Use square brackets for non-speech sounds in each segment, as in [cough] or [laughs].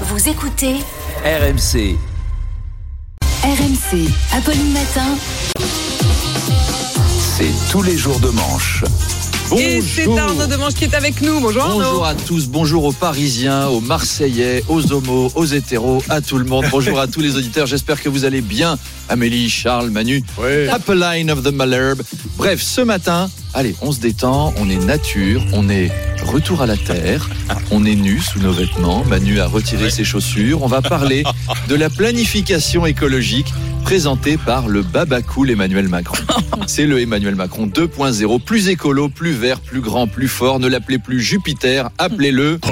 Vous écoutez RMC. RMC. Apolline Matin. C'est tous les jours de manche. Et c'est Arnaud Demange qui est avec nous. Bonjour Arnaud. Bonjour à tous, bonjour aux Parisiens, aux Marseillais, aux homos, aux hétéros, à tout le monde. Bonjour à tous les auditeurs, j'espère que vous allez bien. Amélie, Charles, Manu, Appeline of the Malherbe. Bref, ce matin, allez, on se détend, on est nature, on est retour à la terre, on est nu sous nos vêtements. Manu a retiré ses chaussures. On va parler de la planification écologique présentée par le babacool Emmanuel Macron. C'est le Emmanuel Macron 2.0, plus écolo, plus vert, plus grand, plus fort. Ne l'appelez plus Jupiter, appelez-le. [laughs]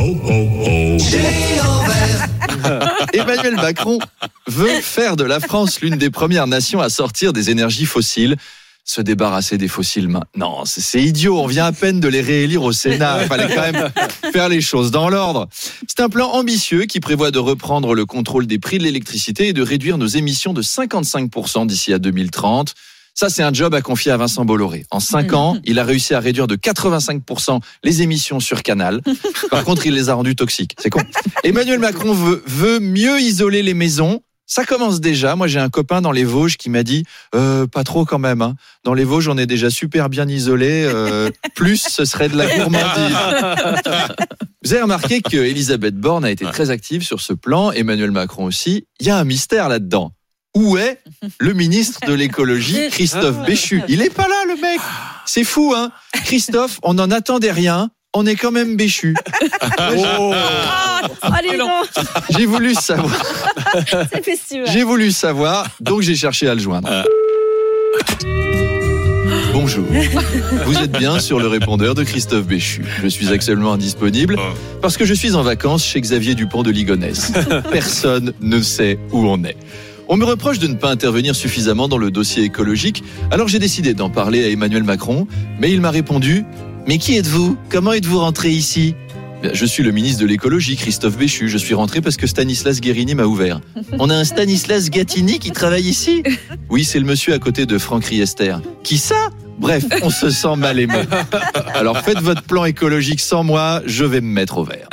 Emmanuel Macron veut faire de la France l'une des premières nations à sortir des énergies fossiles. Se débarrasser des fossiles maintenant, c'est c'est idiot. On vient à peine de les réélire au Sénat. Il [laughs] fallait quand même faire les choses dans l'ordre. C'est un plan ambitieux qui prévoit de reprendre le contrôle des prix de l'électricité et de réduire nos émissions de 55% d'ici à 2030. Ça, c'est un job à confier à Vincent Bolloré. En cinq ans, il a réussi à réduire de 85% les émissions sur Canal. Par contre, il les a rendues toxiques. C'est con. [laughs] Emmanuel Macron veut, veut mieux isoler les maisons. Ça commence déjà. Moi, j'ai un copain dans les Vosges qui m'a dit euh, pas trop quand même. hein. Dans les Vosges, on est déjà super bien isolé. euh, plus, ce serait de la gourmandise. [laughs] Vous avez remarqué que Elisabeth Borne a été très active sur ce plan. Emmanuel Macron aussi. Il y a un mystère là-dedans. Où est le ministre de l'écologie, Christophe Béchu? Il est pas là, le mec. C'est fou, hein Christophe, on n'en attendait rien. On est quand même Béchu. [laughs] Allez, non, J'ai voulu savoir. [laughs] c'est festival. J'ai voulu savoir, donc j'ai cherché à le joindre. Bonjour. Vous êtes bien sur le répondeur de Christophe Béchu. Je suis actuellement indisponible parce que je suis en vacances chez Xavier Dupont de Ligonnès. [laughs] Personne ne sait où on est. On me reproche de ne pas intervenir suffisamment dans le dossier écologique, alors j'ai décidé d'en parler à Emmanuel Macron, mais il m'a répondu Mais qui êtes-vous? Comment êtes-vous rentré ici? Je suis le ministre de l'écologie, Christophe Béchu. Je suis rentré parce que Stanislas Guérini m'a ouvert. On a un Stanislas Gattini qui travaille ici? Oui, c'est le monsieur à côté de Franck Riester. Qui ça? Bref, on se sent mal aimé. Alors faites votre plan écologique sans moi, je vais me mettre au vert.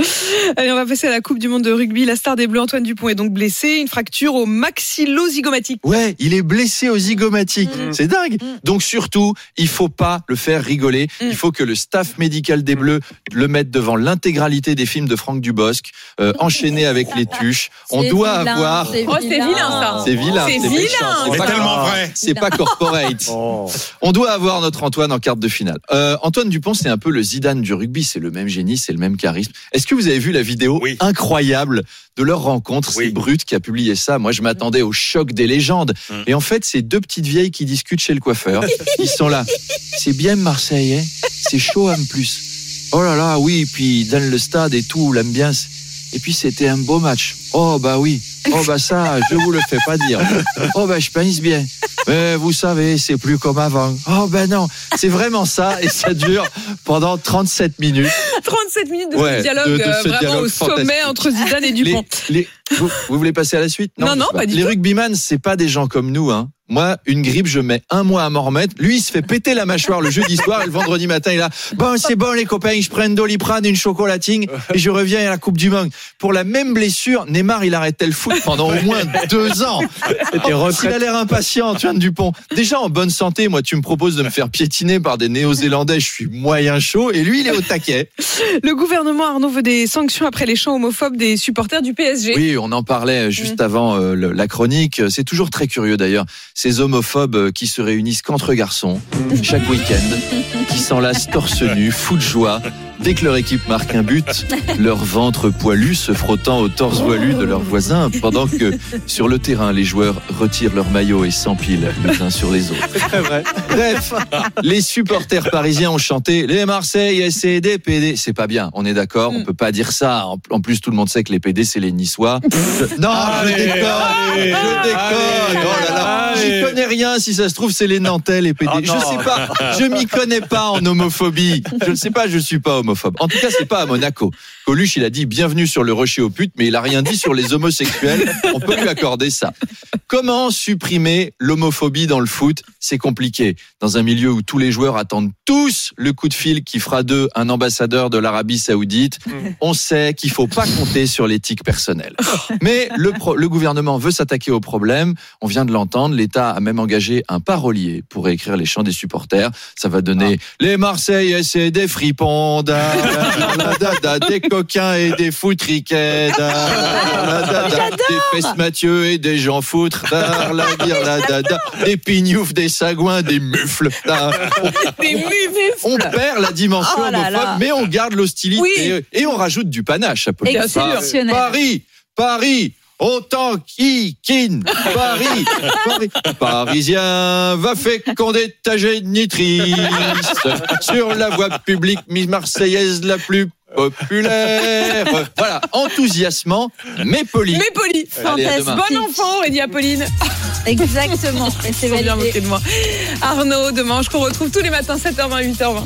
Allez, on va passer à la Coupe du Monde de rugby. La star des Bleus, Antoine Dupont, est donc blessé. Une fracture au maxillozygomatique. Ouais, il est blessé aux zygomatiques. C'est dingue. Donc surtout, il faut pas le faire rigoler. Il faut que le staff médical des Bleus le mette devant l'intégralité des films de Franck Dubosc, euh, enchaîné avec les tuches. On doit vilain, avoir. c'est Oh, c'est vilain, ça. C'est vilain. C'est vilain. c'est pas- tellement vrai. C'est pas [laughs] corporate. On doit avoir notre Antoine en quart de finale. Euh, Antoine Dupont, c'est un peu le Zidane du rugby. C'est le même génie, c'est le même charisme. Est-ce que vous avez vu la vidéo Oui. incroyable de leur rencontre Oui. C'est Brut qui a publié ça. Moi, je m'attendais au choc des légendes. Mm. Et en fait, c'est deux petites vieilles qui discutent chez le coiffeur. [laughs] Ils sont là. C'est bien Marseille, hein C'est chaud en plus. Oh là là, oui. Puis dans le stade et tout, l'ambiance. Et puis c'était un beau match. Oh bah oui. Oh bah ça, je vous le fais pas dire. Oh bah je pense bien. Mais vous savez, c'est plus comme avant. Oh ben non, c'est vraiment ça et ça dure pendant 37 minutes. [laughs] 37 minutes de Ouais, ce dialogue, de- de euh, ce vraiment dialogue au sommet entre Zidane et Les, Dupont. les- vous, vous voulez passer à la suite Non, non, sais pas du Les tout. rugbyman, c'est pas des gens comme nous. Hein. Moi, une grippe, je mets un mois à m'en remettre. Lui, il se fait péter la mâchoire le jeudi soir et le vendredi matin, il a bon, c'est bon les copains, je prends une doliprane, une chocolatine et je reviens à la Coupe du Monde. Pour la même blessure, Neymar, il arrêtait le foot pendant au moins deux ans. Oh, il a l'air impatient, Antoine Dupont. Déjà en bonne santé, moi, tu me proposes de me faire piétiner par des Néo-Zélandais, je suis moyen chaud et lui, il est au taquet. Le gouvernement Arnaud veut des sanctions après les chants homophobes des supporters du PSG. Oui, on en parlait juste avant euh, le- la chronique. C'est toujours très curieux d'ailleurs. Ces homophobes euh, qui se réunissent qu'entre garçons chaque week-end, qui s'enlacent torse nu, fous de joie. Dès que leur équipe marque un but, [laughs] leur ventre poilu se frottant au torse voilu de leurs voisins, pendant que sur le terrain, les joueurs retirent leur maillot et s'empilent les uns sur les autres. Bref, les supporters parisiens ont chanté les Marseillais, c'est des PD. C'est pas bien, on est d'accord, on peut pas dire ça. En plus, tout le monde sait que les PD, c'est les Niçois. Je- Non, je déconne, allez, je déconne. allez, oh là là. J'y connais rien, si ça se trouve, c'est les Nantais, les PD. Ah, je sais pas, je m'y connais pas en homophobie. Je ne sais pas, je suis pas homophobe. En tout cas, c'est pas à Monaco. Coluche, il a dit bienvenue sur le rocher aux putes, mais il a rien dit sur les homosexuels. On peut lui accorder ça. Comment supprimer l'homophobie dans le foot? C'est compliqué. Dans un milieu où tous les joueurs attendent tous le coup de fil qui fera d'eux un ambassadeur de l'Arabie Saoudite, on sait qu'il faut pas compter sur l'éthique personnelle. Mais le, pro- le gouvernement veut s'attaquer au problème. On vient de l'entendre. L'État a même engagé un parolier pour écrire les chants des supporters. Ça va donner les Marseillais, c'est des fripons, da, da, da, da, des coquins et des foutriquets, des fesses Mathieu et des gens foutres, da, la, dire, la, da, da, des pignoufs, des sagouins, des mufles. da. [laughs] Des mufles. On perd la dimension Oh là là. mais on garde l'hostilité Oui. et, et on rajoute du panache. Apolline. Exceptionnel. Paris, Paris, autant qui kin, Paris, Paris. Parisien va féconder ta génitrice sur la voie publique marseillaise la plus populaire. Voilà, enthousiasmant, mais poli. Mais poli. Bon enfant, dit Apolline. Exactement. [laughs] Et c'est bien moqués de moi. Arnaud, demain, je qu'on retrouve tous les matins, 7h20, 8h20.